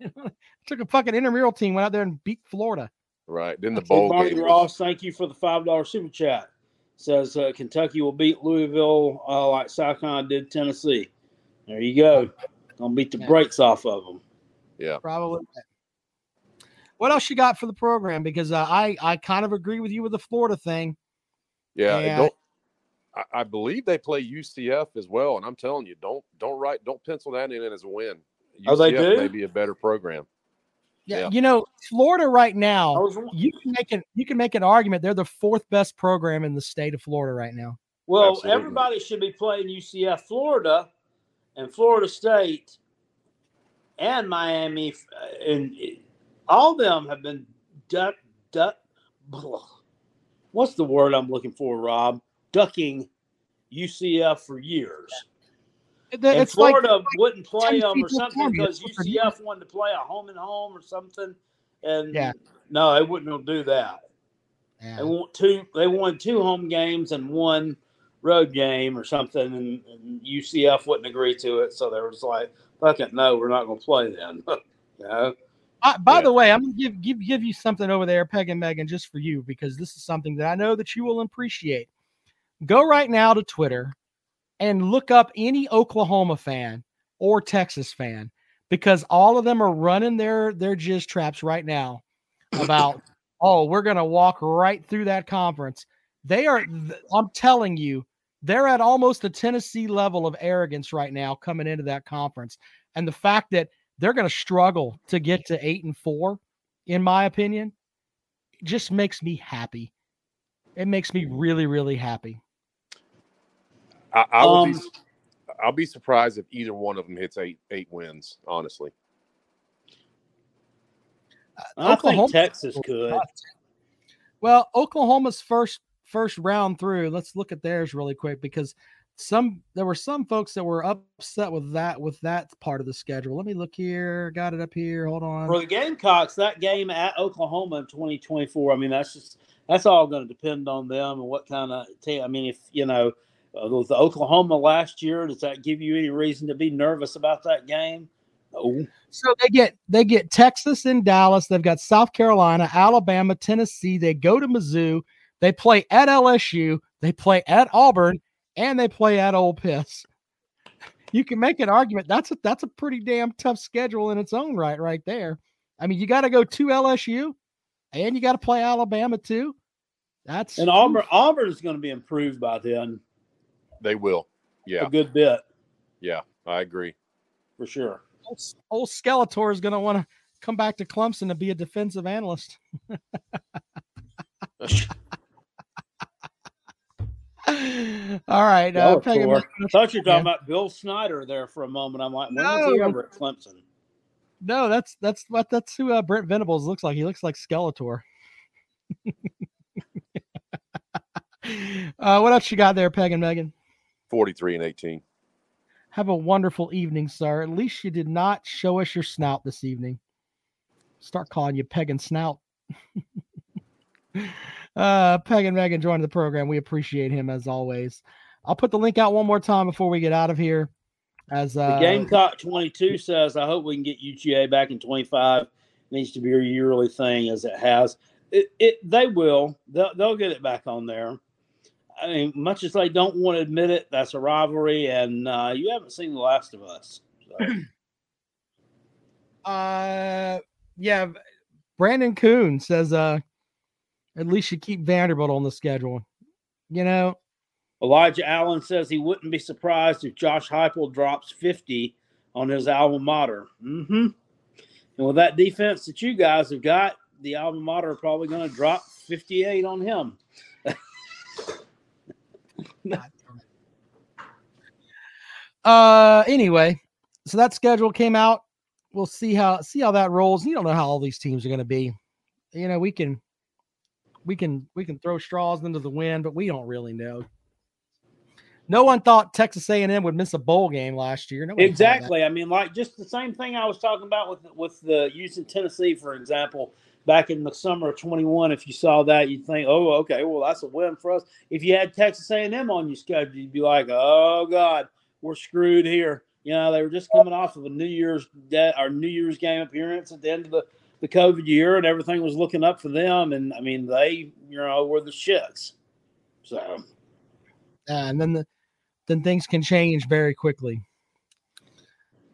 Took a fucking intramural team, went out there and beat Florida. right, then the Hey, bowl Barney game. Ross, thank you for the five dollar super chat. Says uh, Kentucky will beat Louisville uh, like South Carolina did Tennessee. There you go. Gonna beat the Yeah. brakes off of them. Yeah, Probably. What else you got for the program? Because uh, I I kind of agree with you with the Florida thing. yeah. and Don't. I, I believe they play UCF as well, and I'm telling you, don't don't write don't pencil that in as a win. Oh, they UCF do? may be a better program. Yeah, Yeah. you know, Florida right now, was, you can make an you can make an argument they're the fourth best program in the state of Florida right now. well, Absolutely. everybody should be playing UCF, Florida, and Florida State, and Miami, uh, and all of them have been duck duck. What's the word I'm looking for, Rob? Ducking UCF for years. It- and It's like Florida wouldn't play them or something because that's what they're UCF wanted to play a home and home or something. And Yeah. no, they wouldn't do that. Yeah. They want two. They won two home games and one road game or something, and, and UCF wouldn't agree to it. So there was like, "Fuck it, no, we're not going to play then." you know? Uh, by Yeah. the way, I'm gonna give give give you something over there, Peg and Megan, just for you because this is something that I know that you will appreciate. Go right now to Twitter and look up any Oklahoma fan or Texas fan because all of them are running their their jizz traps right now about oh we're gonna walk right through that conference. They are. I'm telling you, they're at almost a Tennessee level of arrogance right now coming into that conference, and the fact that they're going to struggle to get to eight and four, in my opinion, just makes me happy. It makes me really, really happy. I, I will be Um, I'll be surprised if either one of them hits eight eight wins. Honestly, I Oklahoma- think Texas could. Well, Oklahoma's first first round through. Let's look at theirs really quick because some there were some folks that were upset with that with that part of the schedule. Let me look here. Got it up here. Hold on. For the Gamecocks, that game at Oklahoma in 2024, I mean, that's just that's all going to depend on them and what kind of team. I mean, if you know, uh, with the Oklahoma last year. Does that give you any reason to be nervous about that game? No. So they get they get Texas and Dallas. They've got South Carolina, Alabama, Tennessee. They go to Mizzou. They play at LSU. They play at Auburn, and they play at Ole Miss. You can make an argument that's a that's a pretty damn tough schedule in its own right, right there. I mean, you got to go to LSU, and you got to play Alabama too. That's And Auburn Auburn is going to be improved by then They will. Yeah, a good bit yeah, I agree. for sure. old, old Skeletor is going to want to come back to Clemson to be a defensive analyst. All right, uh, Peggy, I thought you were talking Yeah. about Bill Snyder there for a moment. I'm like, when was he ever at Clemson? no, that's that's what that's who uh, Brent Venables looks like. He looks like Skeletor. uh, what else you got there, Peg and Megan? Forty-three and eighteen. Have a wonderful evening, sir. At least you did not show us your snout this evening. Start calling you Peg and Snout. uh, Peg and Megan joined the program. We appreciate him as always. I'll put the link out one more time before we get out of here. As The uh, Gamecock 22 says, I hope we can get UGA back in 25. needs to be a yearly thing as it has. It, it they will. They'll, they'll get it back on there. I mean, much as they don't want to admit it, that's a rivalry, and uh, you haven't seen The Last of Us. So. Uh, yeah. Brandon Coon says, uh, at least you keep Vanderbilt on the schedule. You know, Elijah Allen says he wouldn't be surprised if Josh Heupel drops 50 on his alma mater. Mm-hmm. And with that defense that you guys have got, the alma mater are probably going to drop 58 on him. uh, anyway, so that schedule came out. We'll see how see how that rolls. You don't know how all these teams are going to be. You know, we can we can we can throw straws into the wind, but we don't really know. No one thought Texas A&M would miss a bowl game last year. Nobody. Exactly. I mean, like just the same thing I was talking about with with the using Tennessee, for example, back in the summer of 21. If you saw that, you'd think, oh, okay, well, that's a win for us. If you had Texas A&M on your schedule, you'd be like, oh God, we're screwed here. You know, they were just coming off of a New Year's day, or New Year's game appearance at the end of the, the COVID year, and everything was looking up for them. And I mean, they, you know, were the shits. So Uh, and then the then things can change very quickly.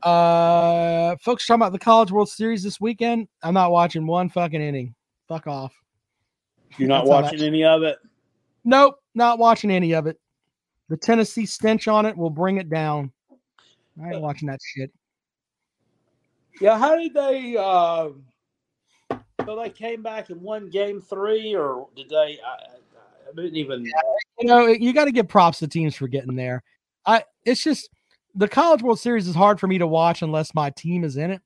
Uh, folks talking about the College World Series this weekend. I'm not watching one fucking inning. Fuck off. you're not That's how that- watching any of it. Nope, not watching any of it. The Tennessee stench on it will bring it down. I ain't watching that shit. Yeah, how did they? Uh, so they came back and won Game Three, or did they? I, I- didn't even. You know, you got to give props to teams for getting there. I it's just the College World Series is hard for me to watch unless my team is in it.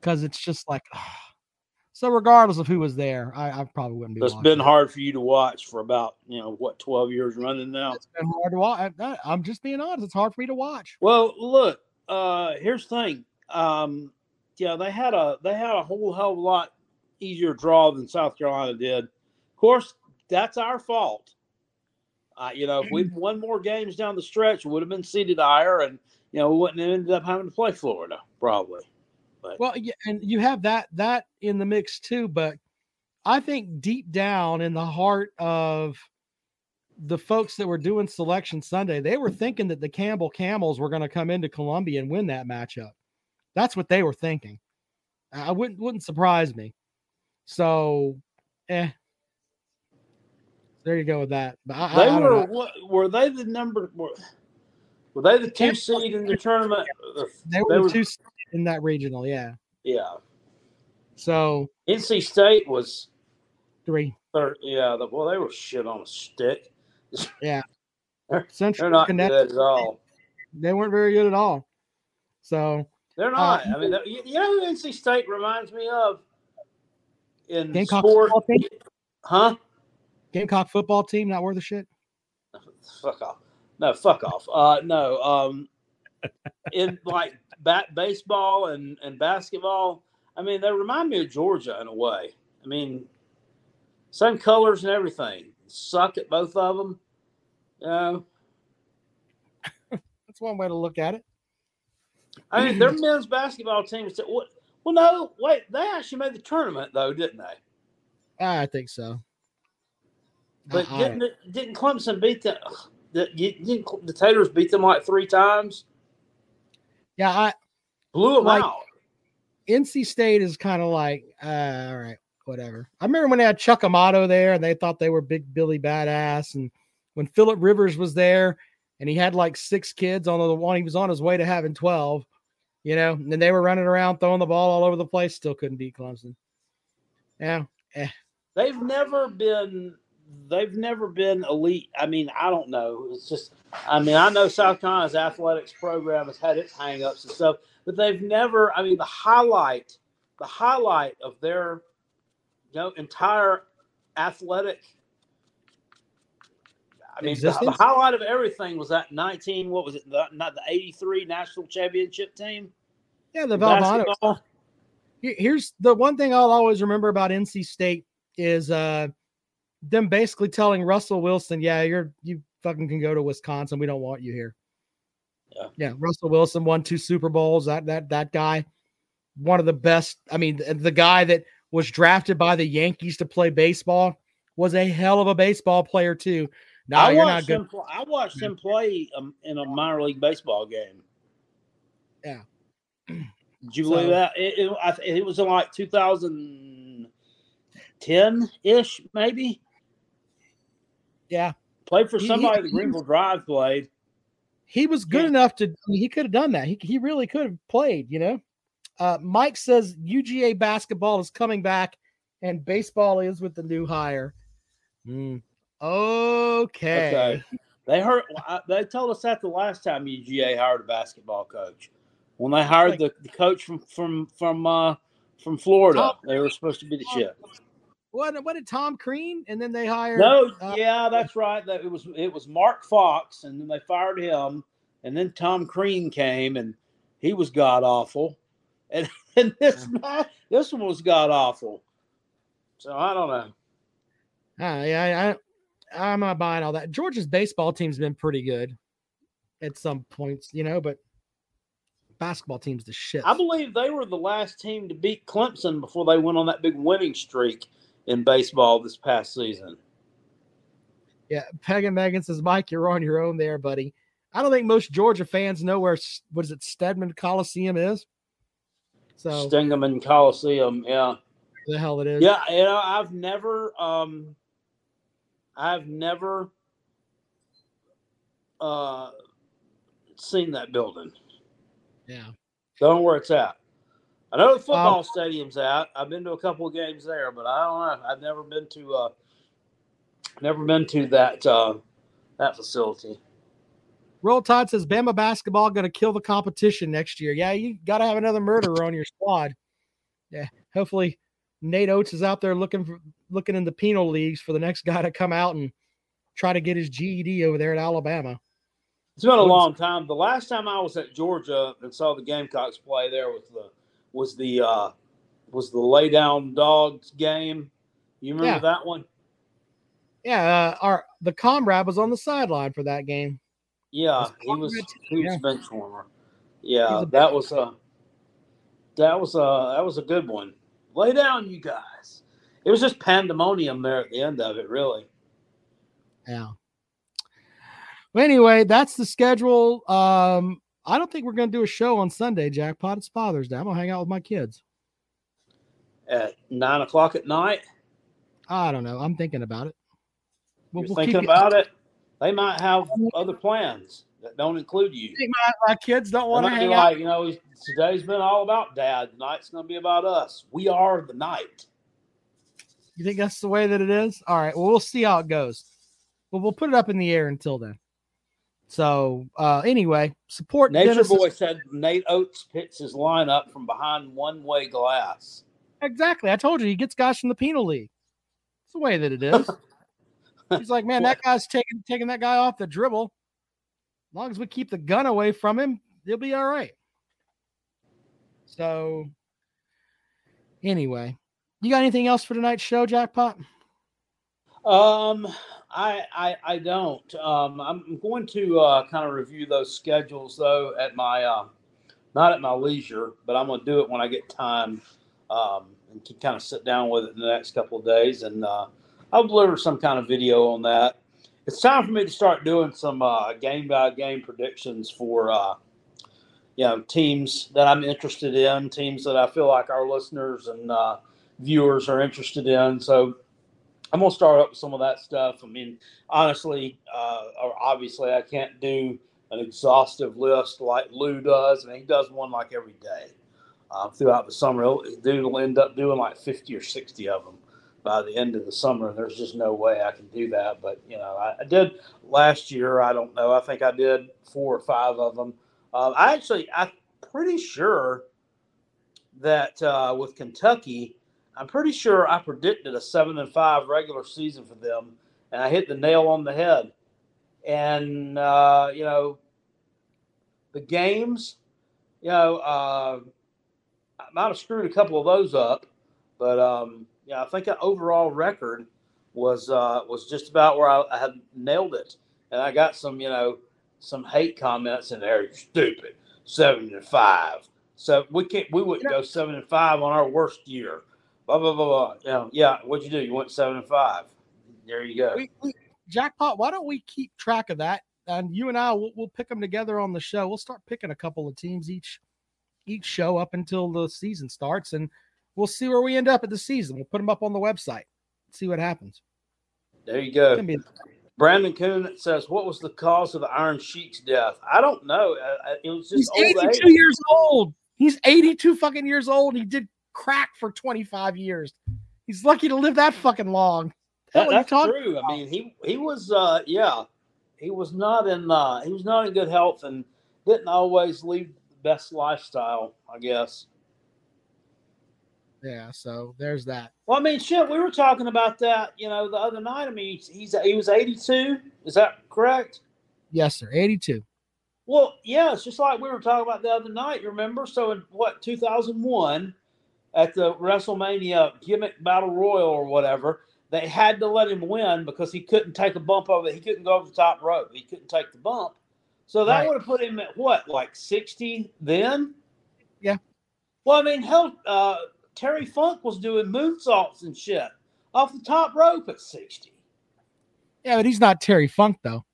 Because it's just like so regardless of who was there, I, I probably wouldn't be It's been hard for you to watch for about you know what twelve years running now. It's been hard to watch. I, I'm just being honest. It's hard for me to watch. Well, look, uh, here's the thing. Um, yeah, they had a they had a whole hell of a lot easier draw than South Carolina did. Of course, that's our fault. Uh, you know, if we'd won more games down the stretch, we would have been seated higher, and you know, we wouldn't have ended up having to play Florida probably. But Well, yeah, and you have that that in the mix too, but I think deep down in the heart of the folks that were doing selection Sunday, they were thinking that the Campbell Camels were going to come into Columbia and win that matchup. That's what they were thinking. I wouldn't wouldn't surprise me. So, eh. There you go with that. But I, they I were what, were they the number were, were they the two seed in the tournament? Uh, uh, they were the two seed in that regional, yeah. yeah. So NC State was three. third. Yeah, the, well, they were shit on a stick. Yeah. Central They're not Connecticut, good at all. they weren't very good at all. So They're uh, not. I mean, you you know who NC State reminds me of in Gamecock sport? football team, Huh? Gamecock football team, not worth a shit. Fuck off. No, fuck off. Uh, no. Um, in like bat baseball and and basketball, I mean, they remind me of Georgia in a way. I mean, same colors and everything. Suck at both of them. You know, That's one way to look at it. I mean, their men's basketball team was. What? Well, no, wait. They actually made the tournament though, didn't they? I think so. But I- I- didn't didn't Clemson beat the the didn't the Taters beat them like three times? Yeah, I, Blew them Like- out. NC State is kind of like, uh, all right, whatever. I remember when they had Chuck Amato there and they thought they were Big Billy Badass. And when Philip Rivers was there and he had like six kids on the one, he was on his way to having 12, you know, and they were running around throwing the ball all over the place, still couldn't beat Clemson. Yeah. Eh. They've never been. They've never been elite. I mean, I don't know. It's just. I mean, I know South Carolina's athletics program has had its hangups and stuff, but they've never. I mean, the highlight, the highlight of their, you know, entire athletic. I mean, the, the highlight of everything was that nineteen. What was it? The, not the eighty-three national championship team. Yeah. The Valvano. Here's the one thing I'll always remember about NC State is uh them basically telling Russell Wilson, "Yeah, you're you fucking can go to Wisconsin. We don't want you here." Yeah. Yeah, Russell Wilson won two Super Bowls. That that that guy, one of the best. I mean, the, guy that was drafted by the Yankees to play baseball was a hell of a baseball player too. No, I you're not watched good. him. I watched him play um, in a minor league baseball game. Yeah. Did you believe that? It, it, I, it was in like 2010 ish, maybe. Yeah, Played for He- he- somebody that he- Greenville Drive played. he was good Yeah. enough to he could have done that he, he really could have played you know uh, mike says uga basketball is coming back and baseball is with the new hire Hmm. okay, Okay. They heard. They told us that the last time UGA hired a basketball coach. When they hired the, the coach from from from uh, from Florida, Tom- they were supposed to be the Tom- shit. what, what did tom crean and then they hired No, uh, yeah, that's right. That it was it was Mark Fox, and then they fired him, and then Tom Crean came, and he was god awful, and and this man, this one was god awful. So I don't know. uh, yeah I, I i'm not buying all that georgia's baseball team's been pretty good at some points you know but basketball team's the shit I believe they were the last team to beat Clemson before they went on that big winning streak in baseball this past season. Yeah, Peg and Megan says, Mike, you're on your own there, buddy. I don't think most Georgia fans know where what is it, Stedman Coliseum is. So Stingaman Coliseum, yeah, the hell it is. yeah. You know, I've never, um, I've never uh, seen that building. Yeah. Don't know where it's at. I know the football stadium's at. I've been to a couple of games there, but I don't know. I've never been to uh never been to that uh that facility. Roll Tide says Bama basketball going to kill the competition next year. Yeah, you got to have another murderer on your squad. Yeah, hopefully Nate Oats is out there looking for looking in the penal leagues for the next guy to come out and try to get his GED over there at Alabama. It's been a long time. The last time I was at Georgia and saw the Gamecocks play there was the was the uh was the lay down dogs game. You remember Yeah. that one? Yeah, uh, our the comrade was on the sideline for that game. Yeah, he was he was yeah. bench warmer. Yeah, that was a that was a that was a good one. Lay down, you guys. It was just pandemonium there at the end of it, really. Yeah. Well, anyway, that's the schedule. Um, I don't think we're going to do a show on Sunday, Jackpot. It's Father's Day. I'm going to hang out with my kids. At nine o'clock at night, I don't know. I'm thinking about it. We'll, you're we'll thinking about it. They might have other plans that don't include you. My, my kids don't want to hang out. like, you know, today's been all about dad. Tonight's going to be about us. We are the night. You think that's the way that it is? All right. Well, we'll see how it goes. But we'll put it up in the air until then. So, uh, anyway, support Nature Dennis- Boy said Nate Oats picks his lineup from behind one way glass. Exactly. I told you he gets guys from the penal league. It's the way that it is. He's like, man, that guy's taking taking that guy off the dribble. As long as we keep the gun away from him, he'll be all right. So, anyway, you got anything else for tonight's show, Jackpot? Um, I, I I don't. Um, I'm going to uh, kind of review those schedules though at my uh, not at my leisure, but I'm going to do it when I get time um, and can kind of sit down with it in the next couple of days, and uh, I'll deliver some kind of video on that. It's time for me to start doing some game by game predictions for uh, you know teams that I'm interested in, teams that I feel like our listeners and uh, viewers are interested in. So I'm gonna start up with some of that stuff. I mean, honestly, uh, or obviously, I can't do an exhaustive list like Lou does. I mean, he does one like every day uh, throughout the summer. He'll, will end up doing like 50 or 60 of them by the end of the summer. And there's just no way I can do that. But, you know, I, I did last year. I don't know. I think I did four or five of them. Uh, I actually, I'm pretty sure that uh, with Kentucky, I'm pretty sure I predicted a seven and five regular season for them, and I hit the nail on the head. And uh, you know, the games, you know, uh, I might have screwed a couple of those up, but um, yeah, I think an overall record was uh, was just about where I, I had nailed it. And I got some, you know, some hate comments in there. Stupid, seven and five. So we can't. We wouldn't go seven and five on our worst year blah blah blah blah. Yeah, yeah. What'd you do? You went seven and five. There you go. We, we, jackpot. Why don't we keep track of that? And you and I, we'll, we'll pick them together on the show. We'll start picking a couple of teams each each show up until the season starts, and we'll see where we end up at the season. We'll put them up on the website. See what happens. There you go. Be- Brandon Coon says, "What was the cause of the Iron Sheik's death?" I don't know. It was just he's eighty-two age. years old. He's eighty-two fucking years old. He did crack for 25 years. He's lucky to live that fucking long. That, that's true. About? I mean, he he was uh yeah, he was not in uh he was not in good health and didn't always lead the best lifestyle, I guess. Yeah, so there's that. Well, I mean, shit, we were talking about that, you know, the other night. I mean, he's he was 82. Is that correct? Yes, sir. 82. Well, yeah, it's just like we were talking about the other night. You remember? So in what 2001, at the WrestleMania gimmick battle royal or whatever, they had to let him win because he couldn't take a bump over. He couldn't go over the top rope. He couldn't take the bump. So that right. would have put him at what, like sixty then? Yeah. Well, I mean, hell, uh, Terry Funk was doing moonsaults and shit off the top rope at sixty. Yeah, but he's not Terry Funk though.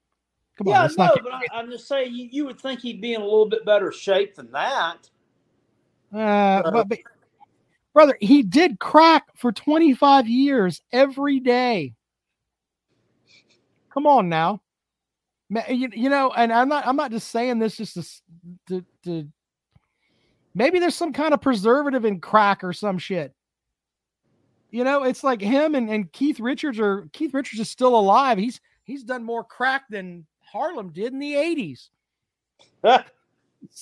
Come on, yeah, on, no, not... but I, am just saying you, you would think he'd be in a little bit better shape than that. Uh, but, but brother, he did crack for 25 years every day. Come on now. You, you know, and I'm not I'm not just saying this just to, to, to maybe there's some kind of preservative in crack or some shit. You know, it's like him and, and Keith Richards or Keith Richards is still alive. He's he's done more crack than Harlem did in the 80s.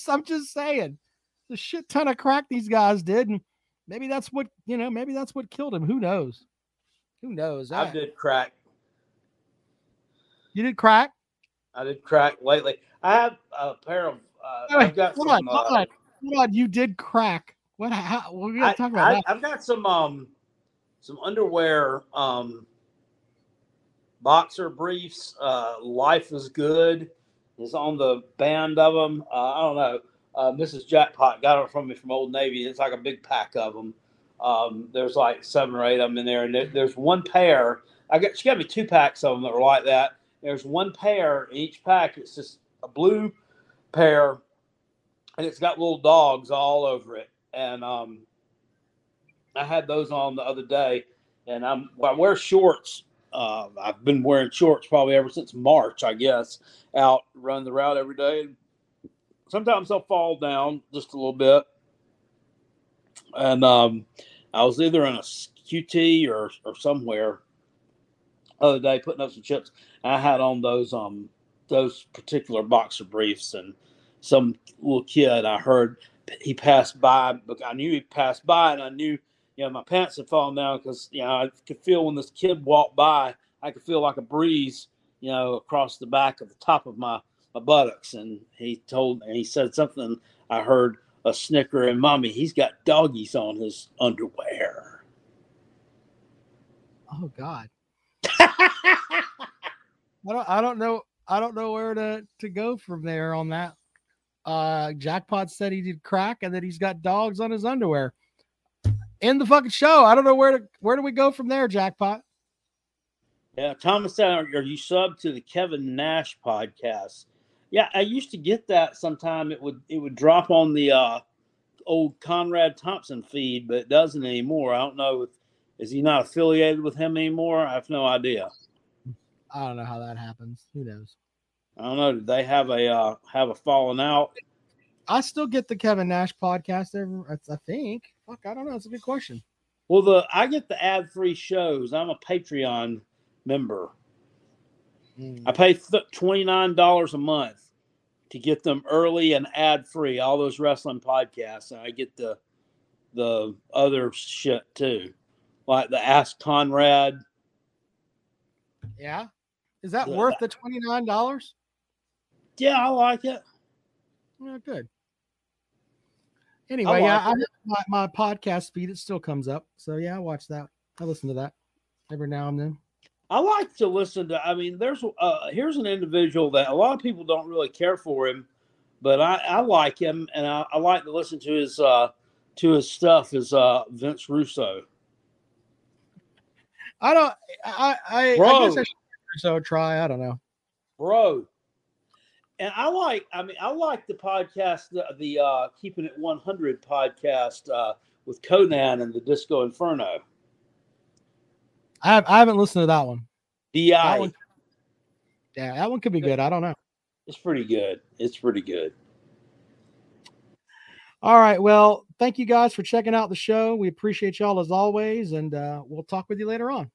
I'm just saying. The shit ton of crack these guys did. And maybe that's what you know. Maybe that's what killed him. Who knows? Who knows? I, I did crack. You did crack. I did crack lately. I have a pair of. Uh, I've got hold some, on, hold uh, on, hold on. You did crack. What? How, we're gonna talk about I, that. I've got some um some underwear um boxer briefs. Uh, Life is good is on the band of them. Uh, I don't know uh, Mrs. Jackpot got it from me from Old Navy. It's like a big pack of them. Um, there's like seven or eight of them in there, and there, there's one pair. I got she got me two packs of them that were like that. There's one pair in each pack. It's just a blue pair, and it's got little dogs all over it. And um, I had those on the other day, and I'm I wear shorts. Uh, I've been wearing shorts probably ever since March, I guess. Out running the route every day sometimes they'll fall down just a little bit. And um, I was either in a QT or, or somewhere other day putting up some chips. I had on those um those particular boxer briefs and some little kid I heard he passed by but I knew he passed by and I knew you know my pants had fallen down because you know I could feel when this kid walked by I could feel like a breeze you know across the back of the top of my my buttocks, and he told and he said something. I heard a snicker and mommy. He's got doggies on his underwear. Oh God. I don't I don't know I don't know where to to go from there on that. Uh Jackpot said he did crack and that he's got dogs on his underwear. In the fucking show. I don't know where to where do we go from there, Jackpot? Yeah, Thomas are are you sub to the Kevin Nash podcast? Yeah, I used to get that sometime. It would it would drop on the uh, old Conrad Thompson feed, but it doesn't anymore. I don't know if is he not affiliated with him anymore. I have no idea. I don't know how that happens. Who knows? I don't know. Did they have a uh, have a falling out? I still get the Kevin Nash podcast every I think. Fuck, I don't know. It's a good question. Well, the I get the ad free shows. I'm a Patreon member. Hmm. I pay th- twenty nine dollars a month to get them early and ad free. All those wrestling podcasts, and I get the the other shit too, like the Ask Conrad. Yeah. Is that Yeah. worth the twenty nine dollars? Yeah, I like it. Yeah, good. Anyway, yeah, like I it. have my, my podcast feed. It still comes up. So yeah, I watch that. I listen to that every now and then. I like to listen to. I mean, there's uh, here's an individual that a lot of people don't really care for him, but I, I like him, and I, I like to listen to his uh, to his stuff. Is uh, Vince Russo? I don't. I I, I Bro. guess I should so try. I don't know. bro. And I like, I mean, I like the podcast, the, the uh, Keeping It 100 podcast uh, with Konnan and the Disco Inferno. I have, I haven't listened to that one. DI. That one- Yeah, that one could be good. I don't know. It's pretty good. It's pretty good. All right. Well, thank you guys for checking out the show. We appreciate y'all as always, and uh, we'll talk with you later on.